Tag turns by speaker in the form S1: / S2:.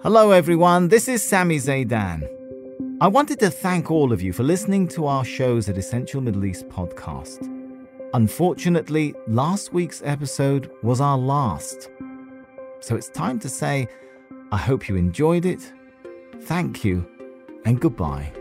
S1: Hello, everyone. This is Sami Zeidan. I wanted to thank all of you for listening to our shows at Essential Middle East podcast. Unfortunately, last week's episode was our last. So it's time to say, I hope you enjoyed it. Thank you, and goodbye.